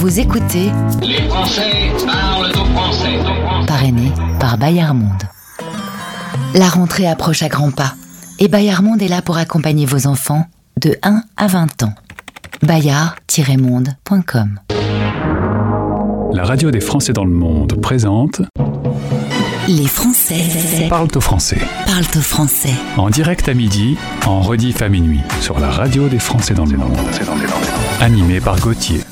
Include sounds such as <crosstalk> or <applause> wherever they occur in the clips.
Vous écoutez Les Français parlent au français. Parrainé par Bayard Monde. La rentrée approche à grands pas et Bayard Monde est là pour accompagner vos enfants de 1 à 20 ans. bayard-monde.com La radio des Français dans le monde présente Les Français Parle au français. parlent au français. En direct à midi, en rediff à minuit, sur la radio des Français dans le monde. Animé par Gauthier.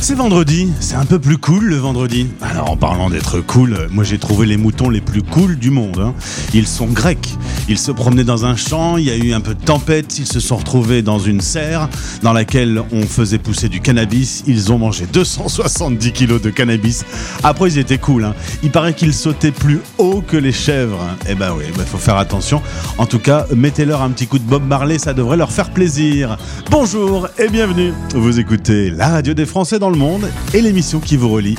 C'est vendredi, c'est un peu plus cool le vendredi. Alors en parlant d'être cool, moi j'ai trouvé les moutons les plus cool du monde. hein. Ils sont grecs. Ils se promenaient dans un champ, il y a eu un peu de tempête, ils se sont retrouvés dans une serre dans laquelle on faisait pousser du cannabis. Ils ont mangé 270 kilos de cannabis. Après ils étaient cool. hein. Il paraît qu'ils sautaient plus haut que les chèvres. Eh ben oui, il faut faire attention. En tout cas, mettez-leur un petit coup de Bob Marley, ça devrait leur faire plaisir. Bonjour et bienvenue. Vous écoutez la radio des Français le monde et l'émission qui vous relie,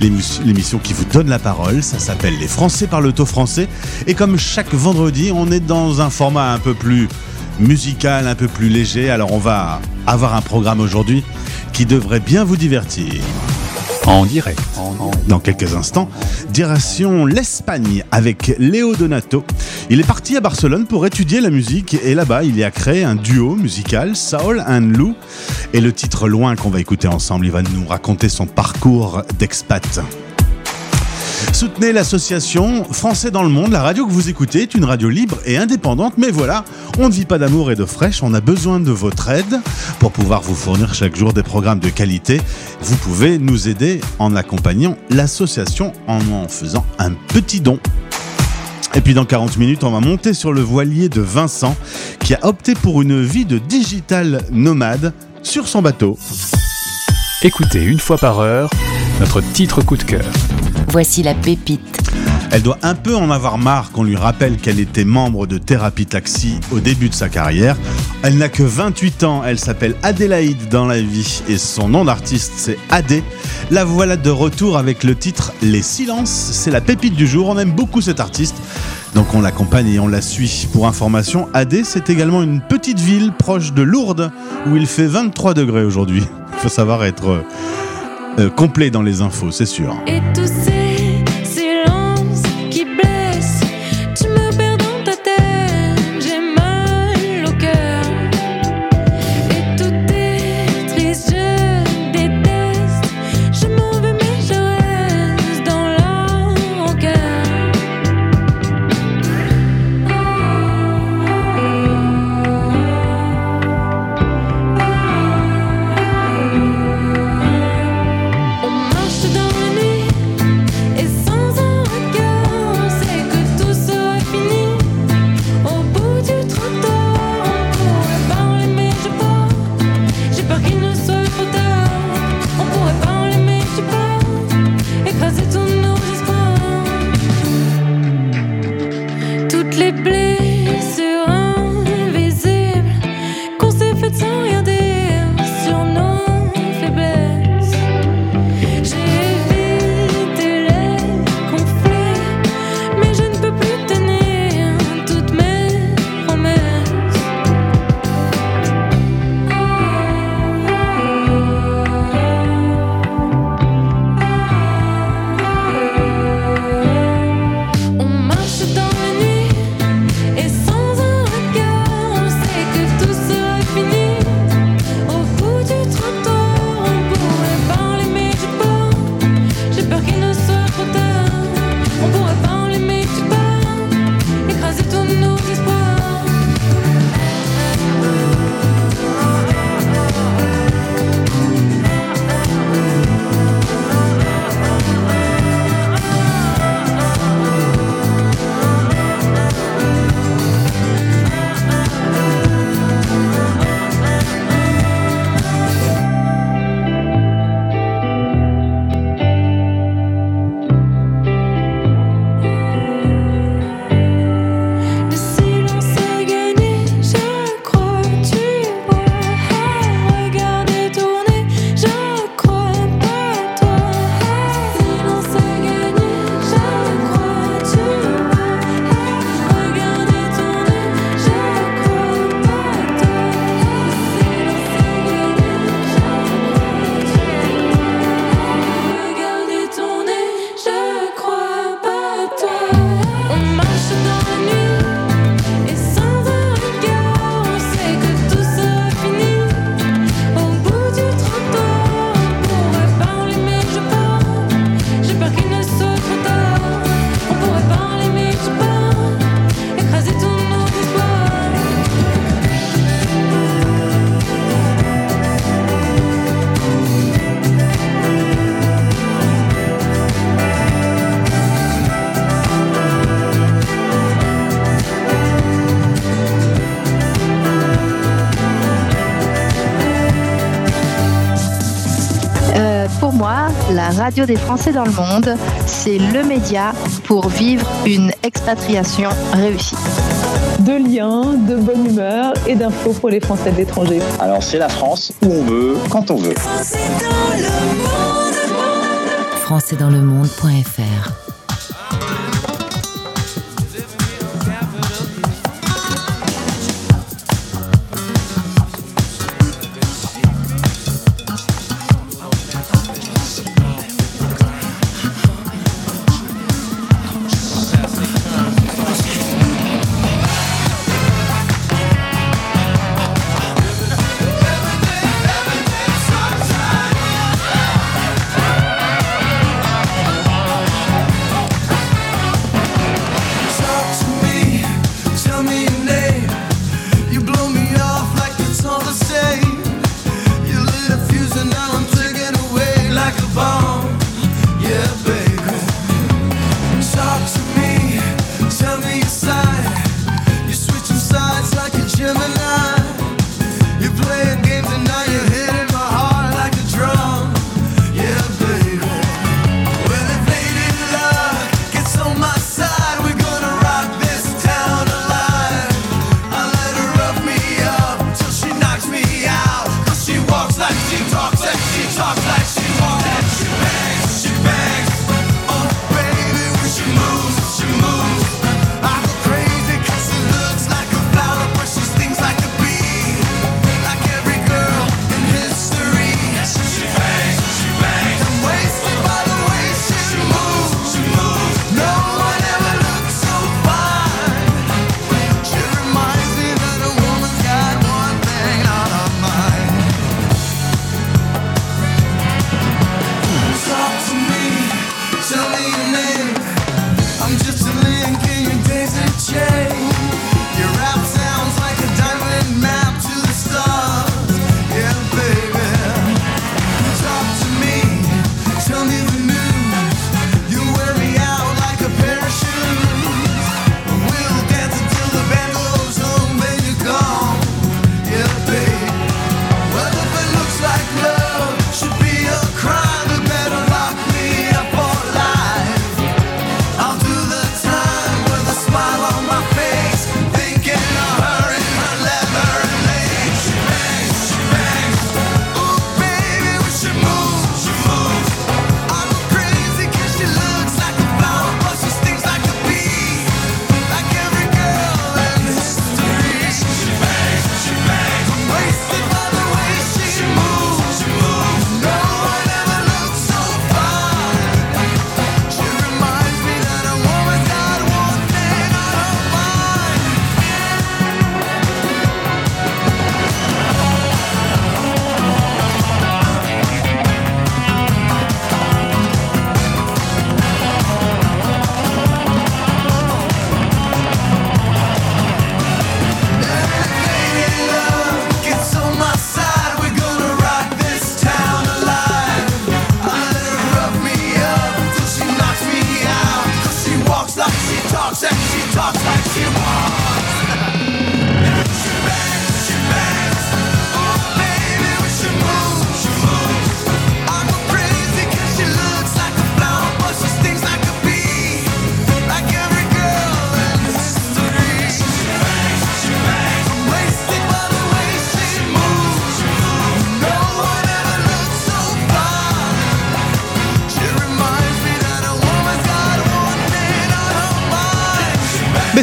l'émission qui vous donne la parole. Ça s'appelle Les Français parlent au français. Et comme chaque vendredi, on est dans un format un peu plus musical, un peu plus léger. Alors on va avoir un programme aujourd'hui qui devrait bien vous divertir. En direct. Dans quelques instants, direction l'Espagne avec Léo Donato. Il est parti à Barcelone pour étudier la musique et là-bas, il y a créé un duo musical, Saul and Lou. Et le titre Loin qu'on va écouter ensemble, il va nous raconter son parcours d'expat. Soutenez l'association Français dans le monde. La radio que vous écoutez est une radio libre et indépendante. Mais voilà, on ne vit pas d'amour et de fraîche. On a besoin de votre aide pour pouvoir vous fournir chaque jour des programmes de qualité. Vous pouvez nous aider en accompagnant l'association en en faisant un petit don. Et puis dans 40 minutes, on va monter sur le voilier de Vincent qui a opté pour une vie de digital nomade sur son bateau. Écoutez une fois par heure notre titre coup de cœur. Voici la pépite. Elle doit un peu en avoir marre qu'on lui rappelle qu'elle était membre de Thérapie Taxi au début de sa carrière. Elle n'a que 28 ans, elle s'appelle Adélaïde dans la vie et son nom d'artiste c'est Adé. La voilà de retour avec le titre Les Silences, c'est la pépite du jour, on aime beaucoup cet artiste. Donc on l'accompagne et on la suit. Pour information, Adé c'est également une petite ville proche de Lourdes où il fait 23 degrés aujourd'hui. <laughs> Il faut savoir être euh, euh, complet dans les infos, c'est sûr. des Français dans le monde. C'est le média pour vivre une expatriation réussie. De liens, de bonne humeur et d'infos pour les Français de l'étranger. Alors c'est la France où on veut, quand on veut. Français dans le monde.fr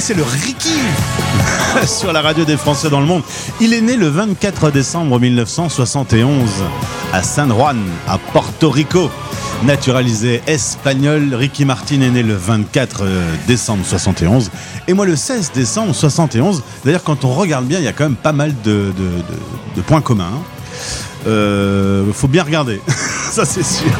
c'est le Ricky <laughs> sur la radio des Français dans le monde. Il est né le 24 décembre 1971 à San Juan, à Porto Rico. Naturalisé espagnol, Ricky Martin est né le 24 euh, décembre 71 et moi le 16 décembre 71. D'ailleurs, quand on regarde bien, il y a quand même pas mal de, points communs. Hein. Euh, faut bien regarder, <laughs> ça c'est sûr.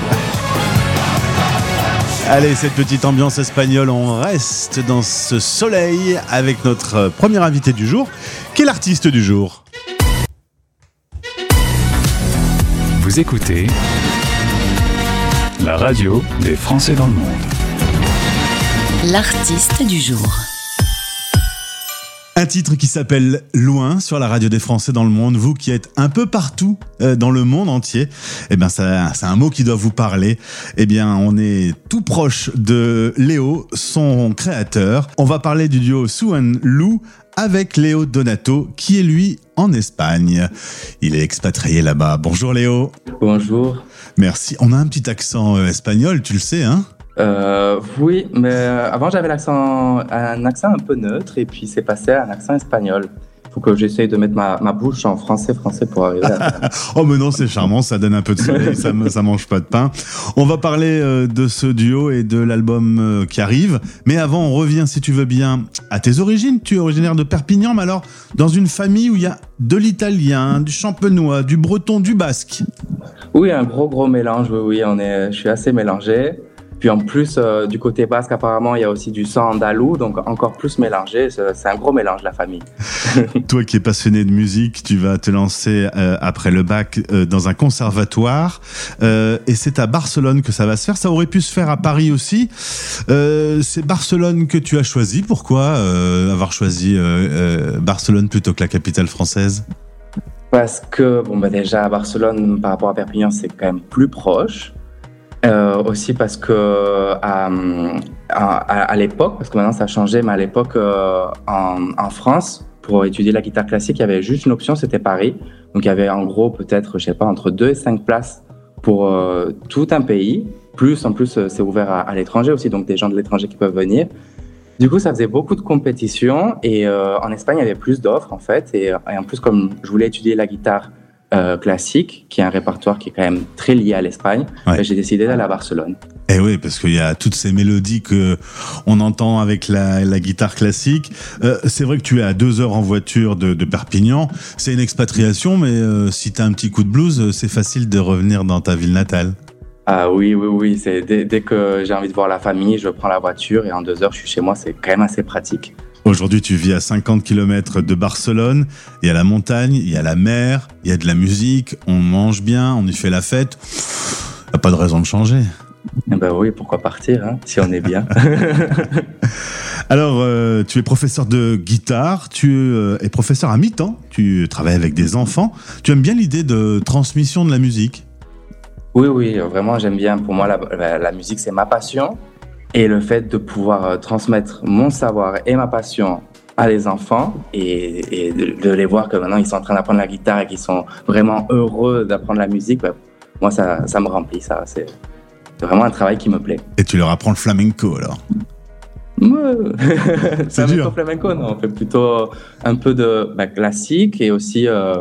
Allez, cette petite ambiance espagnole, on reste dans ce soleil avec notre premier invité du jour, qui est l'artiste du jour. Vous écoutez la radio des Français dans le monde. L'artiste du jour. Un titre qui s'appelle Loin sur la radio des Français dans le monde. Vous qui êtes un peu partout euh, dans le monde entier, eh bien, c'est un mot qui doit vous parler. Eh bien, on est tout proche de Léo, son créateur. On va parler du duo Suan Lou avec Léo Donato, qui est lui en Espagne. Il est expatrié là-bas. Bonjour Léo. Bonjour. Merci. On a un petit accent euh, espagnol, tu le sais, hein? Euh, oui, mais euh, avant j'avais l'accent, un accent un peu neutre et puis c'est passé à un accent espagnol. Il faut que j'essaye de mettre ma, ma bouche en français français pour arriver à... <laughs> Oh mais non, c'est charmant, ça donne un peu de soleil, ça, ça mange pas de pain. On va parler euh, de ce duo et de l'album qui arrive. Mais avant, on revient, si tu veux bien, à tes origines. Tu es originaire de Perpignan, mais alors dans une famille où il y a de l'italien, du champenois, du breton, du basque. Oui, un gros gros mélange, oui, oui, on est, je suis assez mélangé. Puis en plus, euh, du côté basque, apparemment, il y a aussi du sang andalou, donc encore plus mélangé. C'est un gros mélange, la famille. <laughs> Toi qui es passionné de musique, tu vas te lancer euh, après le bac euh, dans un conservatoire. Et c'est à Barcelone que ça va se faire. Ça aurait pu se faire à Paris aussi. C'est Barcelone que tu as choisi. Pourquoi avoir choisi Barcelone plutôt que la capitale française? Parce que, bon, bah déjà, à Barcelone, par rapport à Perpignan, c'est quand même plus proche. Euh, aussi parce que à, à, l'époque, parce que maintenant ça a changé, mais à l'époque, euh, en, France, pour étudier la guitare classique, il y avait juste une option, c'était Paris. Donc il y avait en gros peut-être, je sais pas, entre 2 et 5 places pour euh, tout un pays. Plus, en plus, euh, c'est ouvert à, l'étranger aussi, donc des gens de l'étranger qui peuvent venir. Du coup, ça faisait beaucoup de compétitions et euh, en Espagne, il y avait plus d'offres en fait. Et, et en plus, comme je voulais étudier la guitare euh, classique, qui est un répertoire qui est quand même très lié à l'Espagne, Ouais. ben, j'ai décidé d'aller à Barcelone. Eh oui, parce qu'il y a toutes ces mélodies que on entend avec la, la guitare classique. Euh, c'est vrai que tu es à deux heures en voiture de, de Perpignan. C'est une expatriation, mais euh, si tu as un petit coup de blues, c'est facile de revenir dans ta ville natale. Ah oui, oui, oui. C'est dès, dès que j'ai envie de voir la famille, je prends la voiture et en deux heures, je suis chez moi. C'est quand même assez pratique. Aujourd'hui, tu vis à 50 km de Barcelone. Il y a la montagne, il y a la mer, il y a de la musique, on mange bien, on y fait la fête. Il n'y a pas de raison de changer. Eh ben oui, pourquoi partir hein, si on est bien. <laughs> Alors, euh, tu es professeur de guitare, tu euh, es professeur à mi-temps, tu travailles avec des enfants. Tu aimes bien l'idée de transmission de la musique? Oui, oui, vraiment, j'aime bien. Pour moi, la musique, c'est ma passion. Et le fait de pouvoir euh, transmettre mon savoir et ma passion à les enfants et, et de, de les voir que maintenant ils sont en train d'apprendre la guitare et qu'ils sont vraiment heureux d'apprendre la musique, ben, moi, ça, ça me remplit. Ça, c'est c'est vraiment un travail qui me plaît. et tu leur apprends le flamenco alors? c'est <laughs> dur. flamenco, non, on fait plutôt un peu de bah, classique et aussi, euh,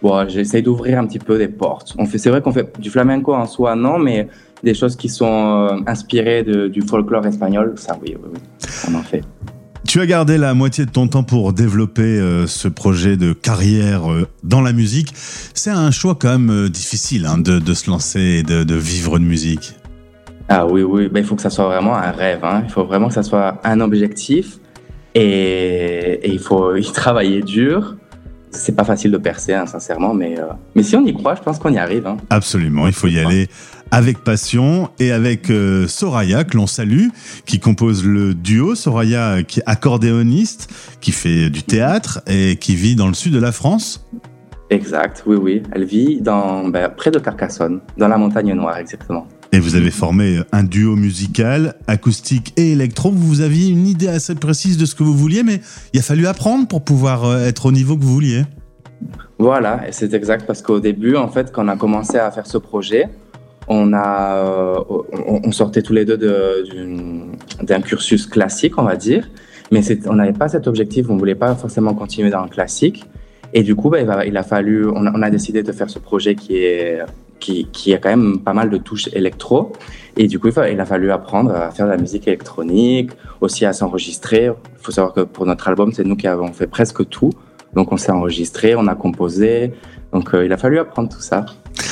bon, j'essaie d'ouvrir un petit peu des portes. On fait, c'est vrai qu'on fait du flamenco en soi, non, mais des choses qui sont euh, inspirées de- du folklore espagnol, ça, oui, oui, oui, on en fait. Tu as gardé la moitié de ton temps pour développer euh, ce projet de carrière euh, dans la musique. C'est un choix quand même euh, difficile hein, de, de se lancer et de, de vivre de musique. Ah oui, oui, ben, il faut que ça soit vraiment un rêve, hein. il faut vraiment que ça soit un objectif et, et il faut y <laughs> travailler dur. C'est pas facile de percer, hein, sincèrement, mais, euh, mais si on y croit, je pense qu'on y arrive. hein. Absolument, il faut y aller avec passion et avec euh, Soraya, que l'on salue, qui compose le duo. Soraya, qui est accordéoniste, qui fait du théâtre et qui vit dans le sud de la France. Exact, oui, oui. Elle vit dans, ben, près de Carcassonne, dans la montagne noire, exactement. Et vous avez formé un duo musical, acoustique et électro. Vous aviez une idée assez précise de ce que vous vouliez, mais il a fallu apprendre pour pouvoir euh, être au niveau que vous vouliez. Voilà, et c'est exact parce qu'au début, en fait, quand on a commencé à faire ce projet, on, euh, sortait tous les deux d'un cursus classique, on va dire, mais on n'avait pas cet objectif, on ne voulait pas forcément continuer dans le classique. Et du coup, bah, il, a fallu, on a décidé de faire ce projet qui est qui, qui a quand même pas mal de touches électro. Et du coup, il, a fallu apprendre à faire de la musique électronique, aussi à s'enregistrer. Il faut savoir que pour notre album, c'est nous qui avons fait presque tout. Donc, on s'est enregistré, on a composé. Donc, euh, il a fallu apprendre tout ça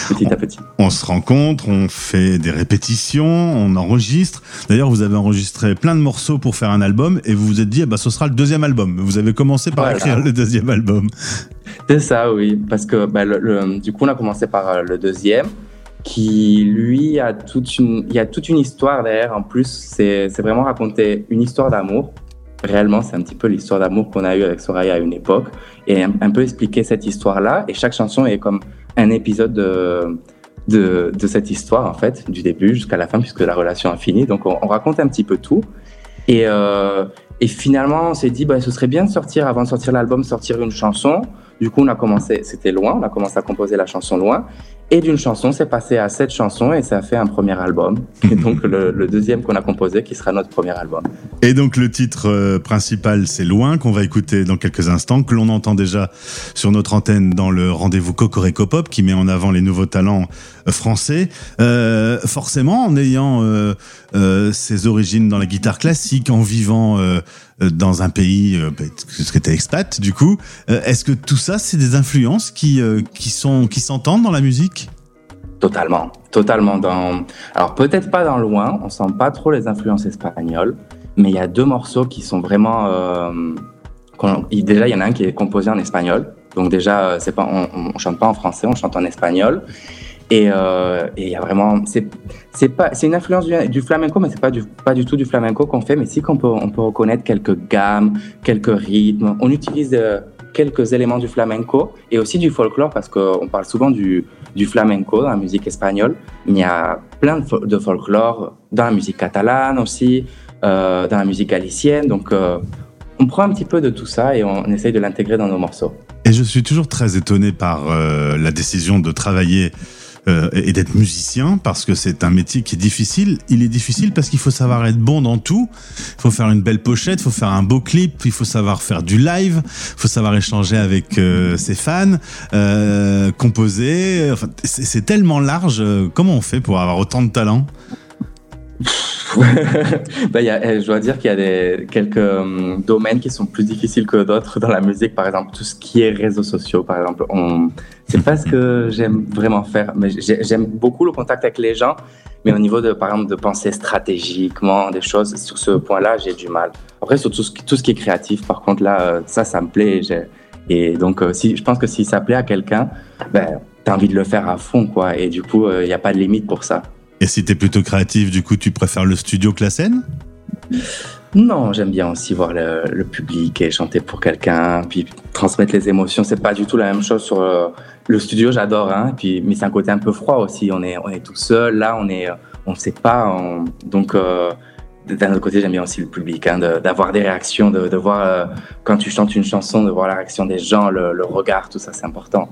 petit à petit. On se rencontre, on fait des répétitions, on enregistre. D'ailleurs, vous avez enregistré plein de morceaux pour faire un album et vous vous êtes dit, eh ben, ce sera le deuxième album. Vous avez commencé par Voilà. écrire le deuxième album. C'est ça, oui. Parce que bah, le- le- du coup, on a commencé par euh, le deuxième, qui lui a toute une, il y a toute une histoire derrière. En plus, c'est vraiment raconter une histoire d'amour. Réellement, c'est un petit peu l'histoire d'amour qu'on a eu avec Soraya à une époque et un, peu expliquer cette histoire-là. Et chaque chanson est comme un épisode de, de, cette histoire, en fait, du début jusqu'à la fin, puisque la relation a fini. Donc, on, on raconte un petit peu tout. Et, euh, et finalement, on s'est dit, bah, ce serait bien de sortir, avant de sortir l'album, sortir une chanson. Du coup, on a commencé, c'était loin, on a commencé à composer la chanson loin. Et d'une chanson, c'est passé à sept chansons et ça a fait un premier album. Et <laughs> donc, le, le deuxième qu'on a composé, qui sera notre premier album. Et donc le titre euh, principal, c'est Loin, qu'on va écouter dans quelques instants, que l'on entend déjà sur notre antenne dans le rendez-vous Cocorico Pop, qui met en avant les nouveaux talents français. Euh, forcément, en ayant euh, euh, ses origines dans la guitare classique, en vivant dans un pays, parce que tu expat, du coup, est-ce que tout ça, c'est des influences qui, qui sont qui s'entendent dans la musique? Totalement, totalement. Dans... Alors peut-être pas dans loin, on sent pas trop les influences espagnoles, mais il y a deux morceaux qui sont vraiment. Déjà, il y en a un qui est composé en espagnol, donc déjà, pas, on, on chante pas en français, on chante en espagnol. Et euh, il y a vraiment, c'est une influence du, flamenco, mais c'est pas du pas du tout du flamenco qu'on fait, mais si qu'on peut on peut reconnaître quelques gammes, quelques rythmes. On utilise euh, quelques éléments du flamenco et aussi du folklore parce qu'on parle souvent du du flamenco dans la musique espagnole, il y a plein de, fol- de folklore dans la musique catalane aussi, euh, dans la musique galicienne. Donc, euh, on prend un petit peu de tout ça et on essaye de l'intégrer dans nos morceaux. Et je suis toujours très étonné par euh, la décision de travailler euh, et d'être musicien parce que c'est un métier qui est difficile. Il est difficile parce qu'il faut savoir être bon dans tout. Il faut faire une belle pochette, il faut faire un beau clip, il faut savoir faire du live, il faut savoir échanger avec euh, ses fans, euh, composer. Enfin, c'est tellement large. Euh, Comment on fait pour avoir autant de talent? <laughs> Ben, je dois dire qu'il y a des, quelques euh, domaines qui sont plus difficiles que d'autres dans la musique. Par exemple, tout ce qui est réseaux sociaux, par exemple. On... C'est pas ce que j'aime vraiment faire. Mais j'ai- j'aime beaucoup le contact avec les gens. Mais au niveau de, par exemple, de penser stratégiquement, des choses, sur ce point-là, j'ai du mal. Après, sur tout ce, qui- est créatif, par contre, là, euh, ça, ça me plaît. Et donc, euh, si, je pense que si ça plaît à quelqu'un, ben, t'as envie de le faire à fond, quoi. Et du coup, il n'y a pas de limite pour ça. Et si t'es plutôt créatif, du coup, tu préfères le studio que la scène? Non, j'aime bien aussi voir le, public et chanter pour quelqu'un, puis transmettre les émotions. C'est pas du tout la même chose sur euh, le studio. J'adore, hein. Puis, mais c'est un côté un peu froid aussi. On est, on est tout seul. Là, on est, on ne sait pas. on- Donc, euh, d'un autre côté, j'aime bien aussi le public, hein, d'avoir des réactions, de, voir euh, quand tu chantes une chanson, de voir la réaction des gens, le regard, tout ça, c'est important.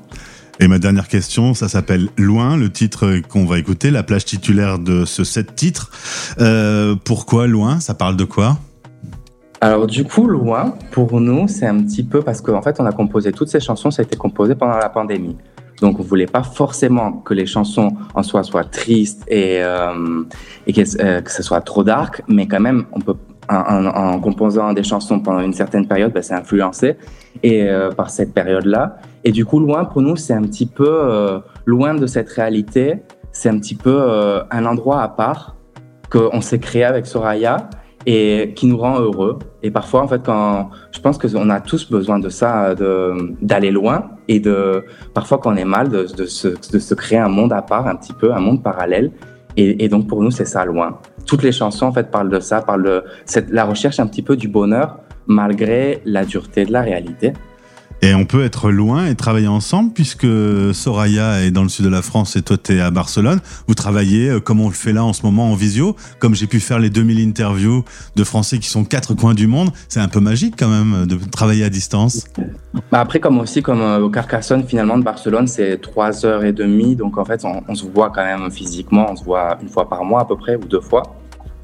Et ma dernière question, ça s'appelle Loin, le titre qu'on va écouter, la plage titulaire de ce sept titres. Euh, pourquoi Loin? Ça parle de quoi? Alors du coup, loin, pour nous, c'est un petit peu parce qu'en fait, on a composé toutes ces chansons, ça a été composé pendant la pandémie. Donc, on voulait pas forcément que les chansons en soi soient tristes et, euh, que, euh, que ce soit trop dark, mais quand même, on peut, en, composant des chansons pendant une certaine période, ben, c'est influencé et euh, par cette période-là. Et du coup, loin pour nous, c'est un petit peu euh, loin de cette réalité. C'est un petit peu euh, un endroit à part qu'on s'est créé avec Soraya et qui nous rend heureux. Et parfois, en fait, quand je pense qu'on a tous besoin de ça, d'aller loin et de parfois quand on est mal, de, se, de se créer un monde à part, un petit peu, un monde parallèle. Et donc pour nous, c'est ça loin. Toutes les chansons en fait parlent de ça, parlent de la recherche un petit peu du bonheur malgré la dureté de la réalité. Et on peut être loin et travailler ensemble puisque Soraya est dans le sud de la France et toi t'es à Barcelone. Vous travaillez euh, comme on le fait là en ce moment en visio, comme j'ai pu faire les 2000 interviews de Français qui sont quatre coins du monde. C'est un peu magique quand même de travailler à distance. Bah après, comme aussi, comme euh, au Carcassonne, finalement, de Barcelone, c'est trois heures et demie. Donc, en fait, on se voit quand même physiquement. On se voit une fois par mois à peu près ou deux fois.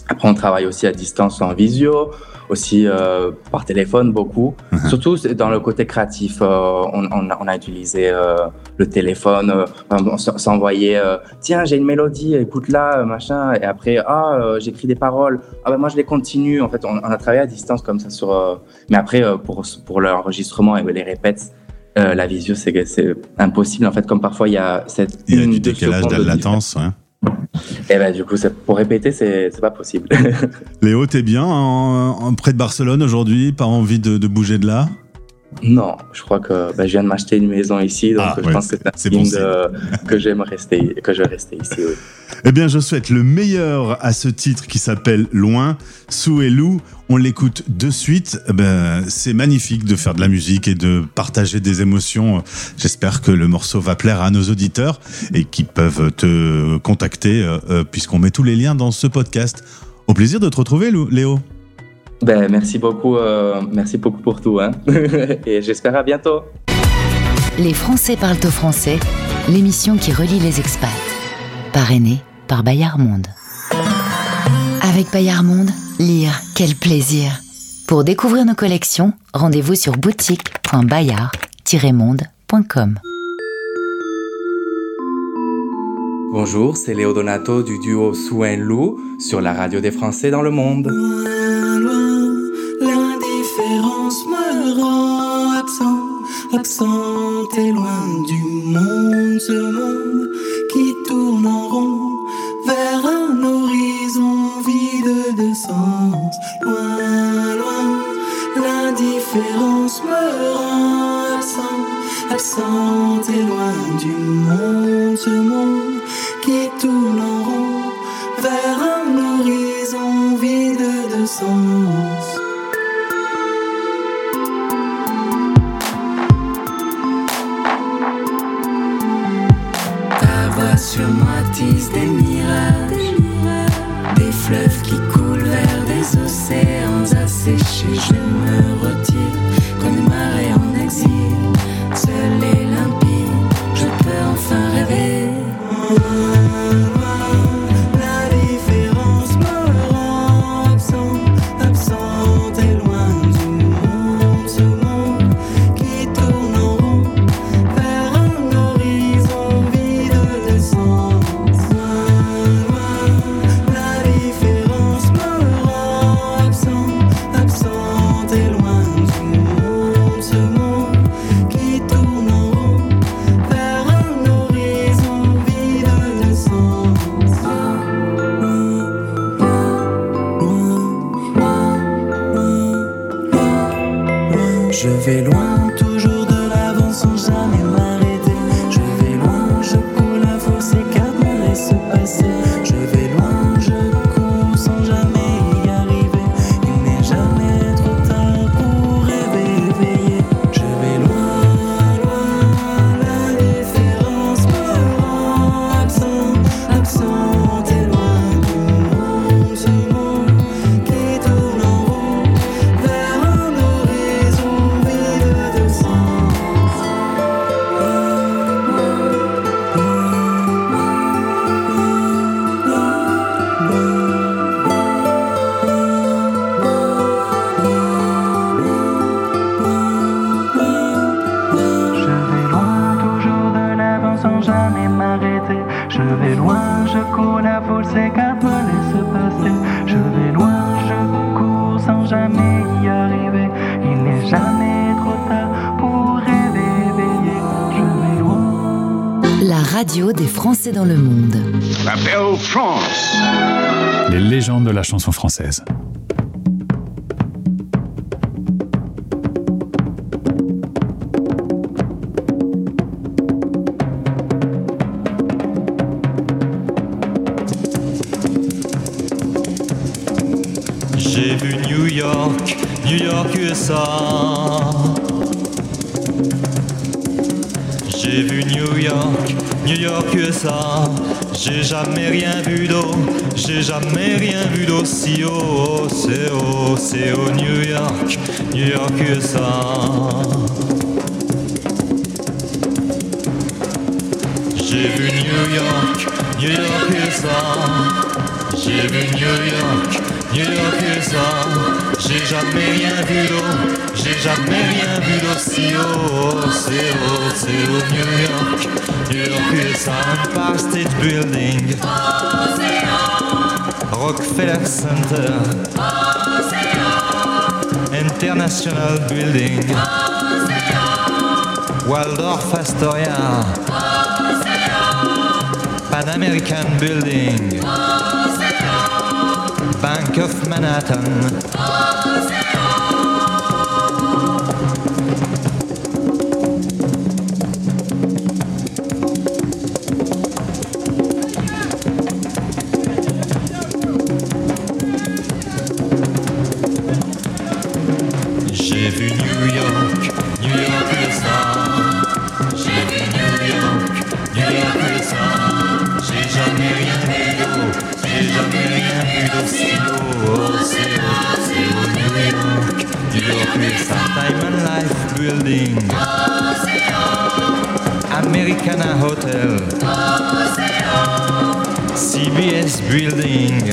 Après, on travaille aussi à distance en visio, aussi euh, par téléphone beaucoup. Surtout c'est dans le côté créatif, euh, on, on, a, on a utilisé euh, le téléphone. euh, on s'envoyait euh, tiens j'ai une mélodie, écoute-la, euh, machin. Et après ah euh, j'écris des paroles. Ah ben moi je les continue. En fait, on, on a travaillé à distance comme ça sur. euh, mais après euh, pour pour l'enregistrement et les répètes. euh, la visio, c'est c'est impossible en fait, comme parfois il y a cette Il y a une, du décalage, de la différence. latence. ouais. Et ben du coup, pour répéter, c'est pas possible. <laughs> Léo, t'es bien en, en- près de Barcelone aujourd'hui Pas envie de bouger de là? Non, je crois que bah, je viens de m'acheter une maison ici, donc Ah, je ouais, pense que c'est bon que j'aime rester, que je vais rester ici. Oui. <laughs> Eh bien, je souhaite le meilleur à ce titre qui s'appelle Loin, Sou et Lou. On l'écoute de suite. Eh ben, c'est magnifique de faire de la musique et de partager des émotions. J'espère que le morceau va plaire à nos auditeurs et qu'ils peuvent te contacter euh, euh, puisqu'on met tous les liens dans ce podcast. Au plaisir de te retrouver, Lou- Léo. Ben, merci beaucoup, euh, merci beaucoup pour tout, hein. <laughs> et j'espère à bientôt. Les Français parlent au français, l'émission qui relie les expats. Parrainée par Bayard Monde. Avec Bayard Monde, lire, quel plaisir. Pour découvrir nos collections, rendez-vous sur boutique.bayard-monde.com. Bonjour, c'est Léo Donato du duo Souen Lou sur la radio des Français dans le monde. Absent, absent et loin du monde, monde dans le monde. La belle France. Les légendes de la chanson française. J'ai vu New York, New York USA. J'ai jamais rien vu d'eau, j'ai jamais rien vu d'aussi haut. C'est haut, c'est haut, New York, New York USA. J'ai vu New York, New York USA. J'ai vu New York, New York USA. J'ai jamais rien vu d'eau, j'ai jamais rien vu d'aussi haut. C'est haut, New York, New York USA. Empire State Building, Rockefeller Center, International Building, Waldorf Astoria. Pan American Building, Bank of Manhattan, CBS Building.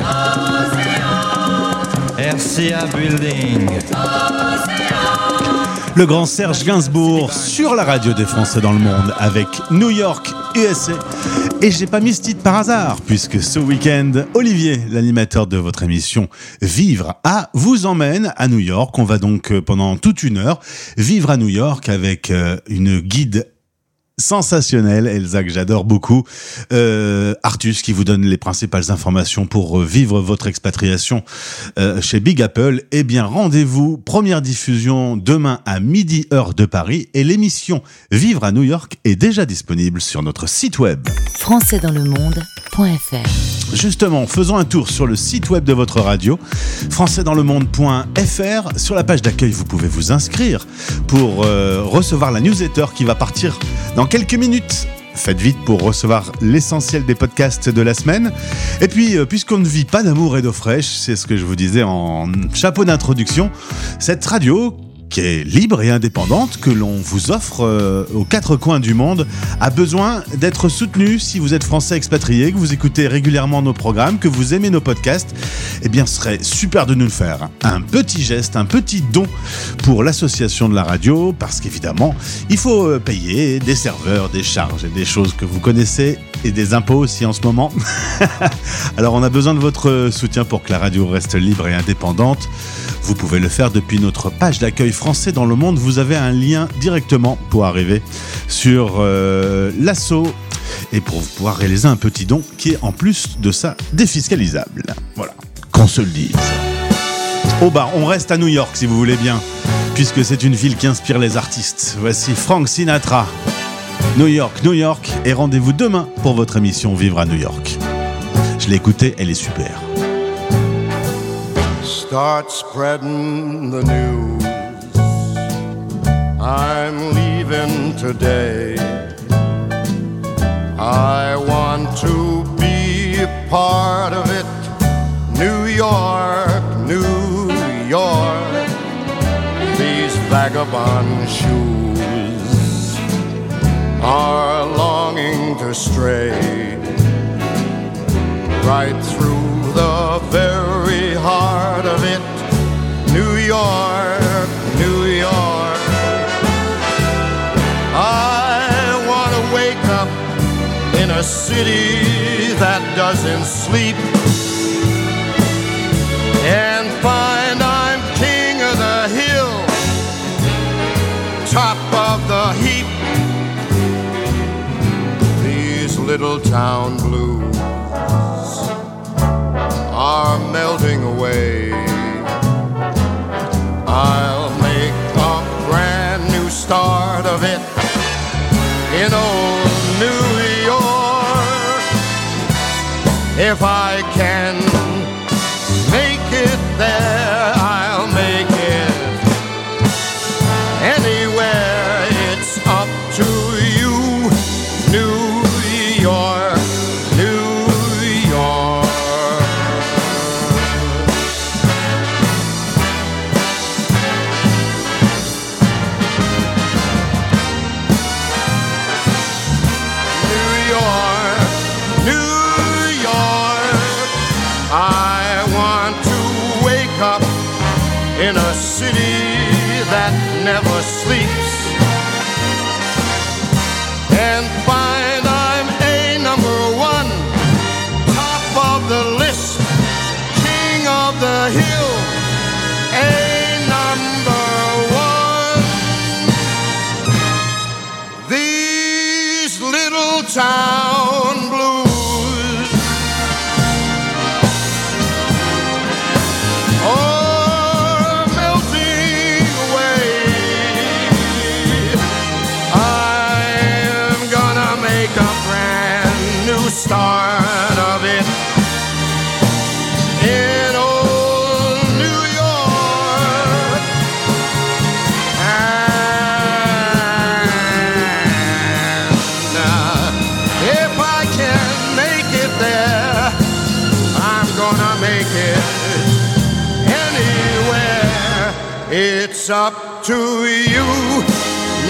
RCA Building. Le grand Serge Gainsbourg sur la radio des Français dans le monde avec New York, USA. Et j'ai pas mis ce titre par hasard, puisque ce week-end, Olivier, l'animateur de votre émission Vivre à, vous emmène à New York. On va donc euh, pendant toute une heure vivre à New York avec euh, une guide sensationnelle, Elsa, que j'adore beaucoup. Euh, Artus, qui vous donne les principales informations pour euh, vivre votre expatriation euh, chez Big Apple. Eh bien, rendez-vous, première diffusion demain à midi heure de Paris. Et l'émission Vivre à New York est déjà disponible sur notre site web. françaisdanslemonde.fr Justement, faisons un tour sur le site web de votre radio, françaisdanslemonde.fr. Sur la page d'accueil, vous pouvez vous inscrire pour euh, recevoir la newsletter qui va partir dans quelques minutes. Faites vite pour recevoir l'essentiel des podcasts de la semaine. Et puis, euh, puisqu'on ne vit pas d'amour et d'eau fraîche, c'est ce que je vous disais en chapeau d'introduction, cette radio qui est libre et indépendante, que l'on vous offre euh, aux quatre coins du monde, a besoin d'être soutenu si vous êtes français expatrié, que vous écoutez régulièrement nos programmes, que vous aimez nos podcasts. Eh bien, ce serait super de nous le faire. Un petit geste, un petit don pour l'association de la radio, parce qu'évidemment, il faut euh, payer des serveurs, des charges et des choses que vous connaissez, et des impôts aussi en ce moment. <laughs> Alors, on a besoin de votre soutien pour que la radio reste libre et indépendante. Vous pouvez le faire depuis notre page d'accueil français dans le monde. Vous avez un lien directement pour arriver sur euh, l'assaut et pour pouvoir réaliser un petit don qui est en plus de ça défiscalisable. Voilà, qu'on se le dise. Oh bah, on reste à New York si vous voulez bien, puisque c'est une ville qui inspire les artistes. Voici Frank Sinatra. New York, New York, et rendez-vous demain pour votre émission Vivre à New York. Je l'ai écoutée, elle est super. Start spreading the news. I'm leaving today. I want to be a part of it. New York, New York. These vagabond shoes are longing to stray right through the very heart of it. New York, city that doesn't sleep and find I'm king of the hill, top of the heap. These little town blues It's up to you,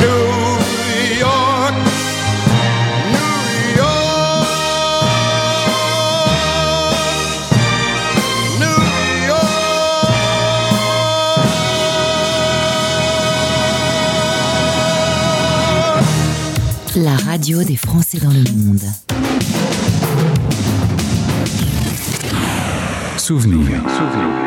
New York. New York. New La radio des Français dans le monde. Souvenir. It's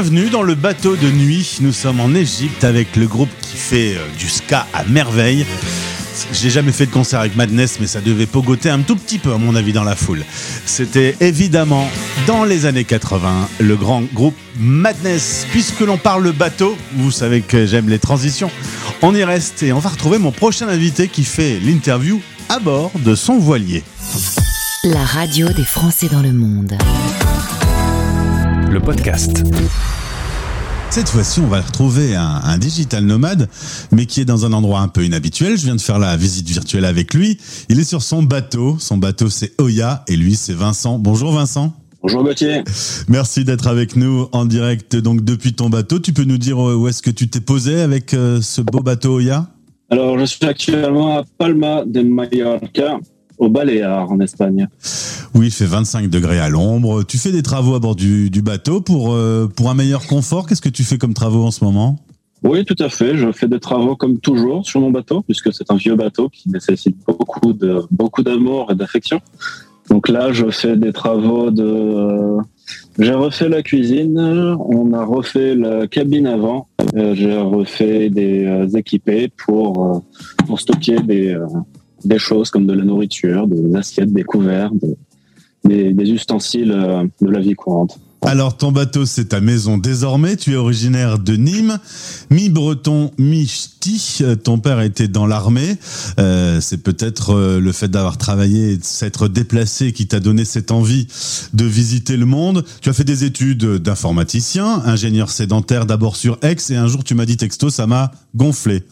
Bienvenue dans le bateau de nuit. Nous sommes en Égypte avec le groupe qui fait euh, du ska à merveille. J'ai jamais fait de concert avec Madness, mais ça devait pogoter un tout petit peu, à mon avis, dans la foule. C'était évidemment, dans les années 80, le grand groupe Madness. Puisque l'on parle bateau, vous savez que j'aime les transitions, on y reste et on va retrouver mon prochain invité qui fait l'interview à bord de son voilier. La radio des Français dans le monde. Le podcast. Cette fois-ci, on va retrouver un, un digital nomade, mais qui est dans un endroit un peu inhabituel. Je viens de faire la visite virtuelle avec lui. Il est sur son bateau. Son bateau, c'est Oya, et lui, c'est Vincent. Bonjour Vincent. Bonjour Gauthier. Merci d'être avec nous en direct donc depuis ton bateau. Tu peux nous dire euh, où est-ce que tu t'es posé avec euh, ce beau bateau Oya? Alors, je suis actuellement à Palma de Mallorca, au Baléares, en Espagne. Oui, il fait 25 degrés à l'ombre. Tu fais des travaux à bord du, du bateau pour, euh, pour un meilleur confort? Qu'est-ce que tu fais comme travaux en ce moment? Oui, tout à fait. Je fais des travaux comme toujours sur mon bateau, puisque c'est un vieux bateau qui nécessite beaucoup de beaucoup d'amour et d'affection. Donc là, je fais des travaux de. J'ai refait la cuisine, on a refait la cabine avant, euh, j'ai refait des euh, équipés pour, pour stocker des, des choses comme de la nourriture, des assiettes, des couverts, des, ustensiles euh, de la vie courante. Alors, ton bateau, c'est ta maison désormais. Tu es originaire de Nîmes, mi-breton, mi-ch'ti. Ton père était dans l'armée. Euh, c'est peut-être euh, le fait d'avoir travaillé et de s'être déplacé qui t'a donné cette envie de visiter le monde. Tu as fait des études d'informaticien, ingénieur sédentaire d'abord sur Aix, et un jour tu m'as dit texto, ça m'a gonflé.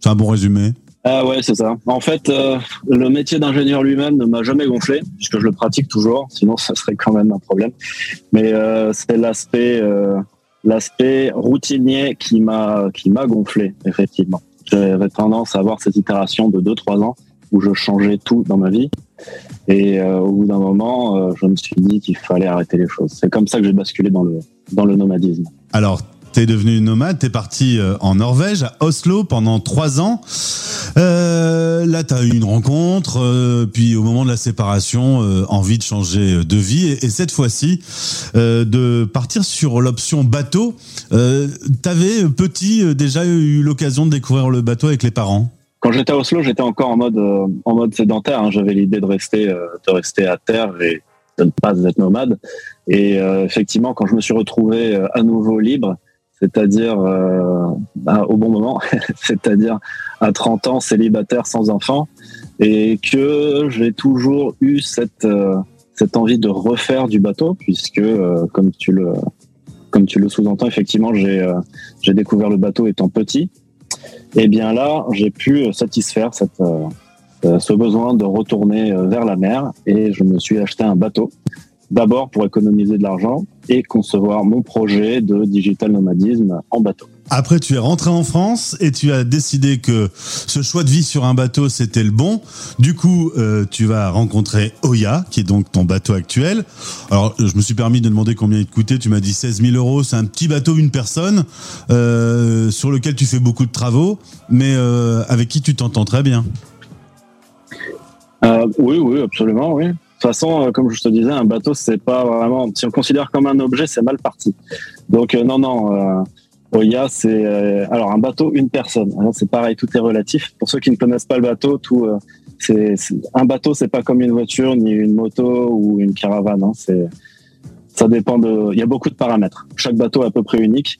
C'est un bon résumé Ah ouais, c'est ça. En fait, euh, le métier d'ingénieur lui-même ne m'a jamais gonflé, puisque je le pratique toujours, sinon ça serait quand même un problème. Mais euh, c'est l'aspect euh, routinier qui m'a gonflé, effectivement. J'avais tendance à avoir cette itération de 2-3 ans où je changeais tout dans ma vie. Et au bout d'un moment, je me suis dit qu'il fallait arrêter les choses. C'est comme ça que j'ai basculé dans le, dans le nomadisme. Alors, t'es devenu nomade, t'es parti euh, en Norvège, à Oslo, pendant trois ans. Euh, là, t'as eu une rencontre, euh, puis au moment de la séparation, euh, envie de changer de vie, et, et cette fois-ci, euh, de partir sur l'option bateau. Euh, T'avais euh, petit déjà eu l'occasion de découvrir le bateau avec les parents? Quand j'étais à Oslo, j'étais encore en mode en mode sédentaire. hein. J'avais l'idée de rester de rester à terre et de ne pas être nomade. Et effectivement, quand je me suis retrouvé à nouveau libre, c'est-à-dire euh, bah, au bon moment, <laughs> c'est-à-dire à 30 ans célibataire sans enfant, et que j'ai toujours eu cette euh, cette envie de refaire du bateau, puisque euh, comme tu le comme tu le sous-entends, effectivement, j'ai euh, j'ai découvert le bateau étant petit. Et bien là, j'ai pu satisfaire cette, euh, euh, ce besoin de retourner vers la mer et je me suis acheté un bateau. D'abord pour économiser de l'argent et concevoir mon projet de digital nomadisme en bateau. Après, tu es rentré en France et tu as décidé que ce choix de vie sur un bateau, c'était le bon. Du coup, euh, tu vas rencontrer Oya, qui est donc ton bateau actuel. Alors, je me suis permis de demander combien il te coûtait. Tu m'as dit 16 000 euros. C'est un petit bateau, une personne, euh, sur lequel tu fais beaucoup de travaux, mais euh, avec qui tu t'entends très bien? Oui, oui, absolument, oui. De toute façon, euh, comme je te disais, un bateau, c'est pas vraiment. Si on considère comme un objet, c'est mal parti. Donc, euh, non, non. Euh, Oya, c'est euh, alors un bateau, une personne. Alors, C'est pareil, tout est relatif. Pour ceux qui ne connaissent pas le bateau, tout euh, c'est un bateau, c'est pas comme une voiture, ni une moto ou une caravane. hein. C'est ça dépend de. Il y a beaucoup de paramètres. Chaque bateau est à peu près unique.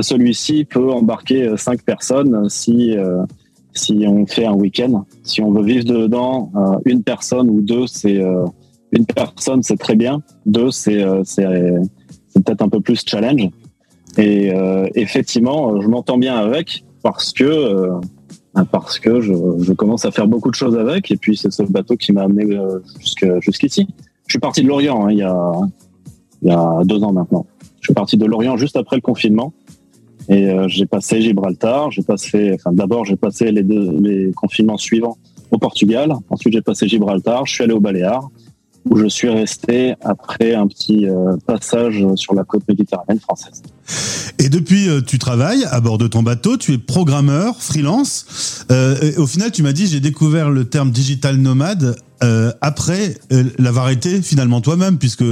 Celui-ci peut embarquer cinq personnes si si on fait un week-end. Si on veut vivre dedans, euh, une personne ou deux, c'est euh, une personne, c'est très bien. Deux, c'est euh, peut-être un peu plus challenge. Et euh, effectivement, je m'entends bien avec parce que parce que je, commence à faire beaucoup de choses avec. Et puis c'est ce bateau qui m'a amené jusqu'ici. Je suis parti de Lorient hein, il y a il y a deux ans maintenant. Je suis parti de Lorient juste après le confinement. Et euh, j'ai passé Gibraltar, j'ai passé, enfin d'abord j'ai passé les deux les confinements suivants au Portugal, ensuite j'ai passé Gibraltar, je suis allé au Baléares où je suis resté après un petit euh, passage sur la côte méditerranéenne française. Et depuis, euh, tu travailles à bord de ton bateau, tu es programmeur, freelance. Au final, tu m'as dit, j'ai découvert le terme digital nomade euh, après euh, l'avoir été finalement toi-même, puisque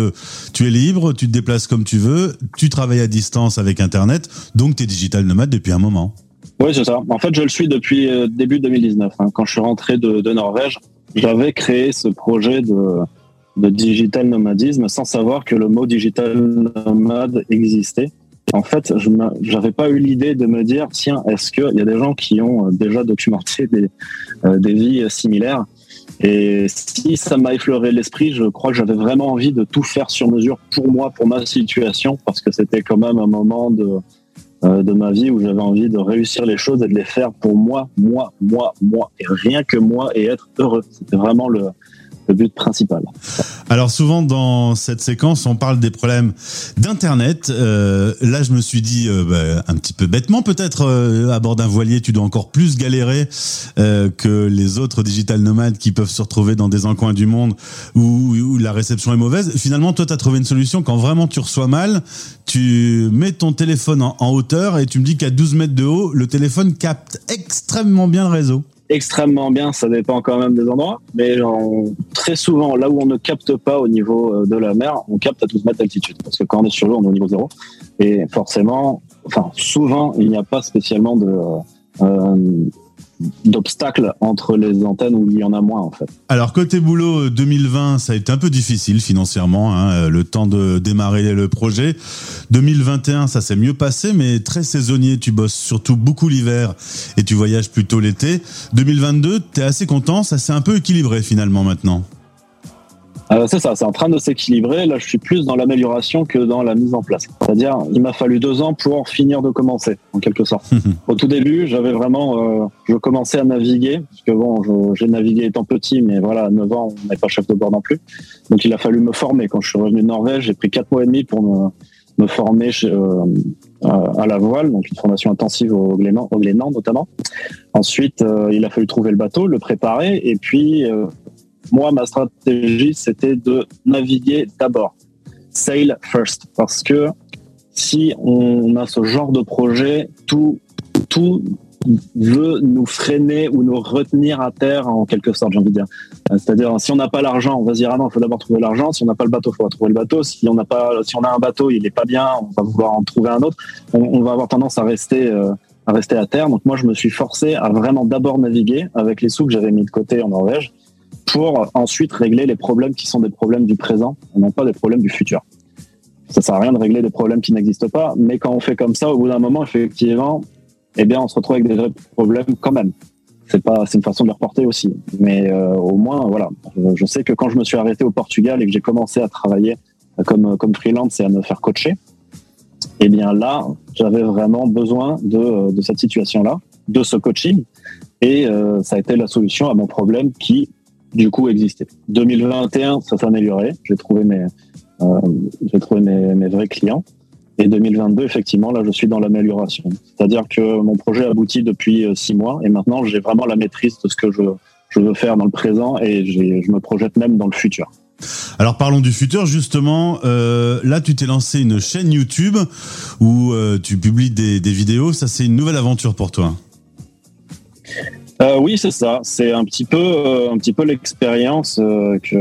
tu es libre, tu te déplaces comme tu veux, tu travailles à distance avec Internet, donc tu es digital nomade depuis un moment. Oui, c'est ça. En fait, je le suis depuis euh, début 2019. hein. Quand je suis rentré de, Norvège, j'avais créé ce projet de, digital nomadisme sans savoir que le mot digital nomade existait. En fait, je j'avais pas eu l'idée de me dire, tiens, est-ce qu'il y a des gens qui ont euh, déjà documenté des, vies similaires? Et si ça m'a effleuré l'esprit, je crois que j'avais vraiment envie de tout faire sur mesure pour moi, pour ma situation, parce que c'était quand même un moment de, euh, de ma vie où j'avais envie de réussir les choses et de les faire pour moi, moi, moi, moi, et rien que moi, et être heureux. C'était vraiment le, le but principal. Alors souvent dans cette séquence, on parle des problèmes d'internet. Euh, là, je me suis dit euh, bah, un petit peu bêtement, peut-être euh, à bord d'un voilier, tu dois encore plus galérer euh, que les autres digital nomades qui peuvent se retrouver dans des encoins du monde où, où la réception est mauvaise. Finalement, toi, tu as trouvé une solution quand vraiment tu reçois mal. Tu mets ton téléphone en, en hauteur et tu me dis qu'à 12 mètres de haut, le téléphone capte extrêmement bien le réseau. Extrêmement bien, ça dépend quand même des endroits, mais très souvent, là où on ne capte pas au niveau euh, de la mer, on capte à 12 mètres d'altitude, parce que quand on est sur l'eau, on est au niveau zéro, et forcément, enfin souvent, il n'y a pas spécialement de, euh, d'obstacles entre les antennes où il y en a moins en fait. Alors côté boulot euh, 2020, ça a été un peu difficile financièrement, hein, le temps de démarrer le projet. 2021, ça s'est mieux passé, mais très saisonnier. Tu bosses surtout beaucoup l'hiver et tu voyages plutôt l'été. 2022, t'es assez content, ça s'est un peu équilibré finalement maintenant. Euh, c'est ça, c'est en train de s'équilibrer. Là, je suis plus dans l'amélioration que dans la mise en place. C'est-à-dire, il m'a fallu deux ans pour finir de commencer, en quelque sorte. <laughs> Au tout début, j'avais vraiment, euh, je commençais à naviguer, parce que bon, j'ai navigué étant petit, mais voilà, à 9 ans, on n'est pas chef de bord non plus. Donc, il a fallu me former. Quand je suis revenu de Norvège, j'ai pris quatre mois et demi pour me, me former chez, euh, à à la voile, donc une formation intensive au Glénan, au Glénan notamment. Ensuite, euh, il a fallu trouver le bateau, le préparer, et puis euh, moi, ma stratégie, c'était de naviguer d'abord. Sail first. Parce que si on a ce genre de projet, tout, tout veut nous freiner ou nous retenir à terre, en quelque sorte, j'ai envie de dire. C'est-à-dire, si on n'a pas l'argent, on va se dire, ah non, il faut d'abord trouver l'argent. Si on n'a pas le bateau, il faut trouver le bateau. Si on n'a pas, si on a un bateau, il n'est pas bien, on va vouloir en trouver un autre. On, on va avoir tendance à rester, euh, à rester à terre. Donc, moi, je me suis forcé à vraiment d'abord naviguer avec les sous que j'avais mis de côté en Norvège ensuite régler les problèmes qui sont des problèmes du présent non pas des problèmes du futur. Ça sert à rien de régler des problèmes qui n'existent pas, mais quand on fait comme ça, au bout d'un moment, effectivement, eh bien, on se retrouve avec des vrais problèmes quand même. C'est pas, c'est une façon de les reporter aussi. Mais euh, au moins, voilà, je, je sais que quand je me suis arrêté au Portugal et que j'ai commencé à travailler comme comme freelance et à me faire coacher, eh bien là, j'avais vraiment besoin de, de cette situation-là, de ce coaching, et euh, ça a été la solution à mon problème qui, du coup, existait. 2021, ça s'est amélioré. J'ai trouvé mes, euh, j'ai trouvé mes, vrais clients. Et 2022, effectivement, là, je suis dans l'amélioration. C'est-à-dire que mon projet aboutit depuis euh, six mois et maintenant, j'ai vraiment la maîtrise de ce que je, je veux faire dans le présent et je me projette même dans le futur. Alors parlons du futur justement. Euh, là, tu t'es lancé une chaîne YouTube où tu publies des vidéos. Ça, c'est une nouvelle aventure pour toi. Euh, oui, c'est ça. C'est un petit peu, euh, un petit peu l'expérience euh, que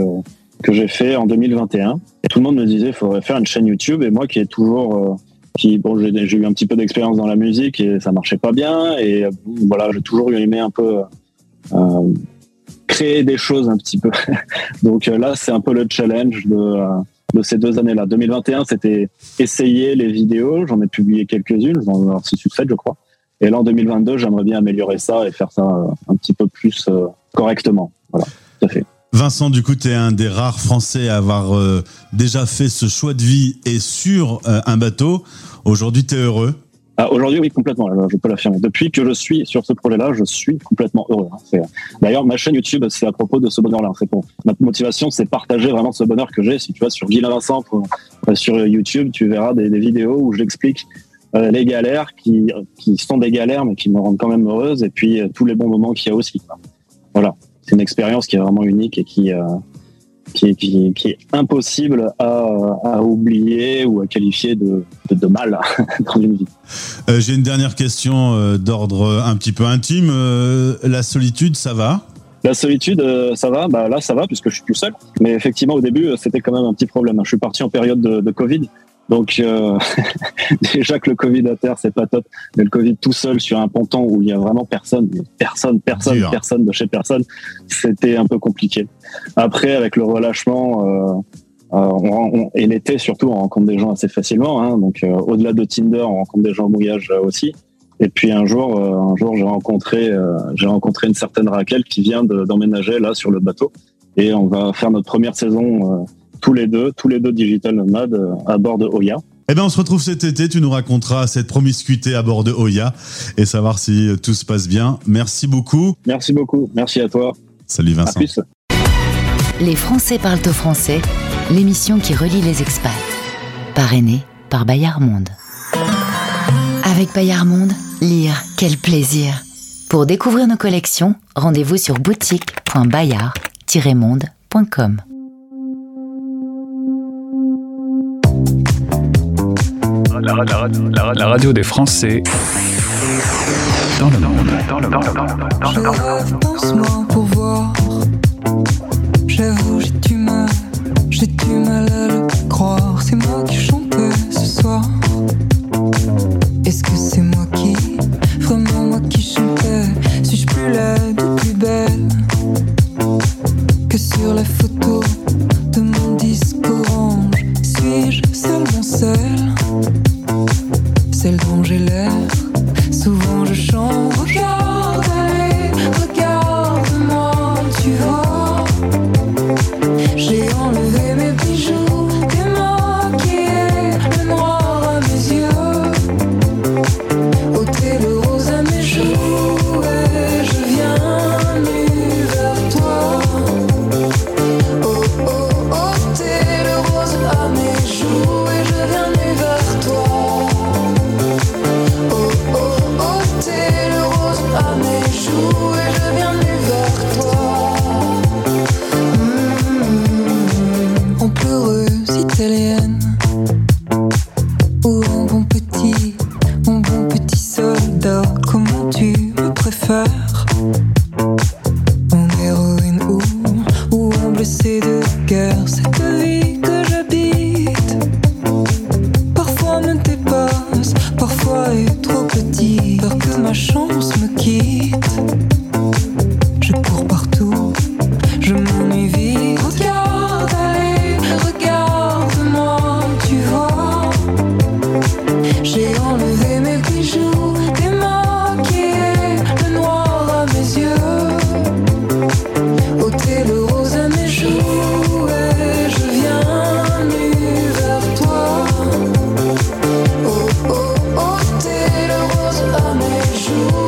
que j'ai fait en 2021. Et tout le monde me disait, il faudrait faire une chaîne YouTube. Et moi, qui est toujours, euh, qui bon, j'ai eu un petit peu d'expérience dans la musique et ça marchait pas bien. Et voilà, j'ai toujours aimé un peu créer des choses un petit peu. <laughs> Donc là, c'est un peu le challenge de de ces deux années-là. 2021, c'était essayer les vidéos. J'en ai publié quelques-unes, j'en ai avoir 6 ou 7, je crois. Et là, en 2022, j'aimerais bien améliorer ça et faire ça euh, un petit peu plus euh, correctement. Voilà, tout à fait. Vincent, du coup, tu es un des rares Français à avoir euh, déjà fait ce choix de vie et sur euh, un bateau. Aujourd'hui, tu es heureux? Ah, Aujourd'hui, oui, complètement, je peux l'affirmer. Depuis que je suis sur ce projet-là, je suis complètement heureux. hein. D'ailleurs, ma chaîne YouTube, c'est à propos de ce bonheur-là. C'est pour ma motivation, c'est partager vraiment ce bonheur que j'ai. Si tu vas sur Guy Vincent pour- sur YouTube, tu verras des, des vidéos où j'explique euh, les galères qui, qui sont des galères, mais qui me rendent quand même heureuse, et puis euh, tous les bons moments qu'il y a aussi. Voilà, c'est une expérience qui est vraiment unique et qui, euh, qui, est- qui, qui est impossible à, à oublier ou à qualifier de, de, de mal <laughs> dans une vie. Euh, J'ai une dernière question euh, d'ordre un petit peu intime. Euh, la solitude, ça va? La solitude, euh, ça va. Bah là, ça va puisque je suis tout seul. Mais effectivement, au début, euh, c'était quand même un petit problème. Je suis parti en période de, de Covid, donc euh, <laughs> déjà que le Covid à terre, c'est pas top. Mais le Covid tout seul sur un ponton où il y a vraiment personne, personne, personne, Dur. personne de chez personne, c'était un peu compliqué. Après, avec le relâchement. Euh, euh, on- on- et l'été surtout, on rencontre des gens assez facilement. hein. donc, euh, au-delà de Tinder, on rencontre des gens au mouillage euh, aussi. Et puis un jour, euh, un jour, j'ai rencontré, euh, j'ai rencontré une certaine Raquel qui vient de- d'emménager là sur le bateau, et on va faire notre première saison euh, tous les deux, tous les deux digital nomades euh, à bord de Oya. Eh bien, on se retrouve cet été. Tu nous raconteras cette promiscuité à bord de Oya et savoir si euh, tout se passe bien. Merci beaucoup. Merci beaucoup. Merci à toi. Salut À Vincent. plus. Les Français parlent au français, l'émission qui relie les expats. Parrainée par Bayard Monde. Avec Bayard Monde, lire, quel plaisir. Pour découvrir nos collections, rendez-vous sur boutique.bayard-monde.com. La, la- la- radio des Français dans le monde. Pense-moi pour voir. J'avoue, j'ai du mal, j'ai du mal à le croire. C'est moi qui chantais ce soir. Celle dont j'ai l'air. Souvent je chante. Le rose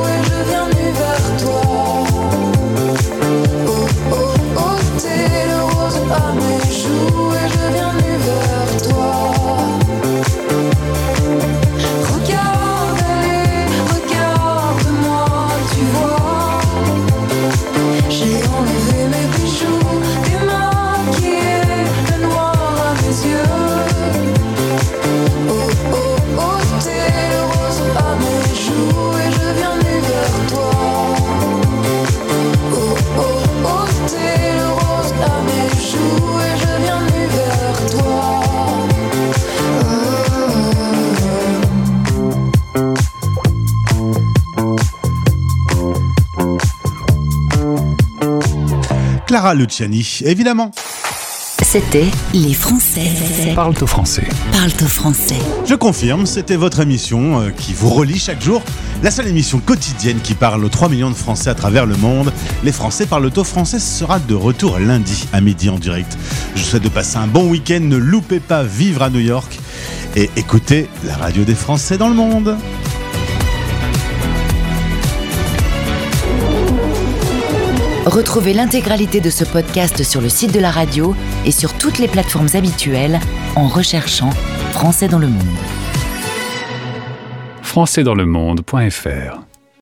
Clara Luciani, évidemment. C'était Les Français. Parle au français. Parle au français. Je confirme, c'était votre émission euh, qui vous relie chaque jour. La seule émission quotidienne qui parle aux 3 millions de Français à travers le monde. Les Français parlent au français sera de retour lundi à midi en direct. Je vous souhaite de passer un bon week-end. Ne loupez pas Vivre à New York et écoutez la radio des Français dans le monde. Retrouvez l'intégralité de ce podcast sur le site de la radio et sur toutes les plateformes habituelles en recherchant Français dans le monde.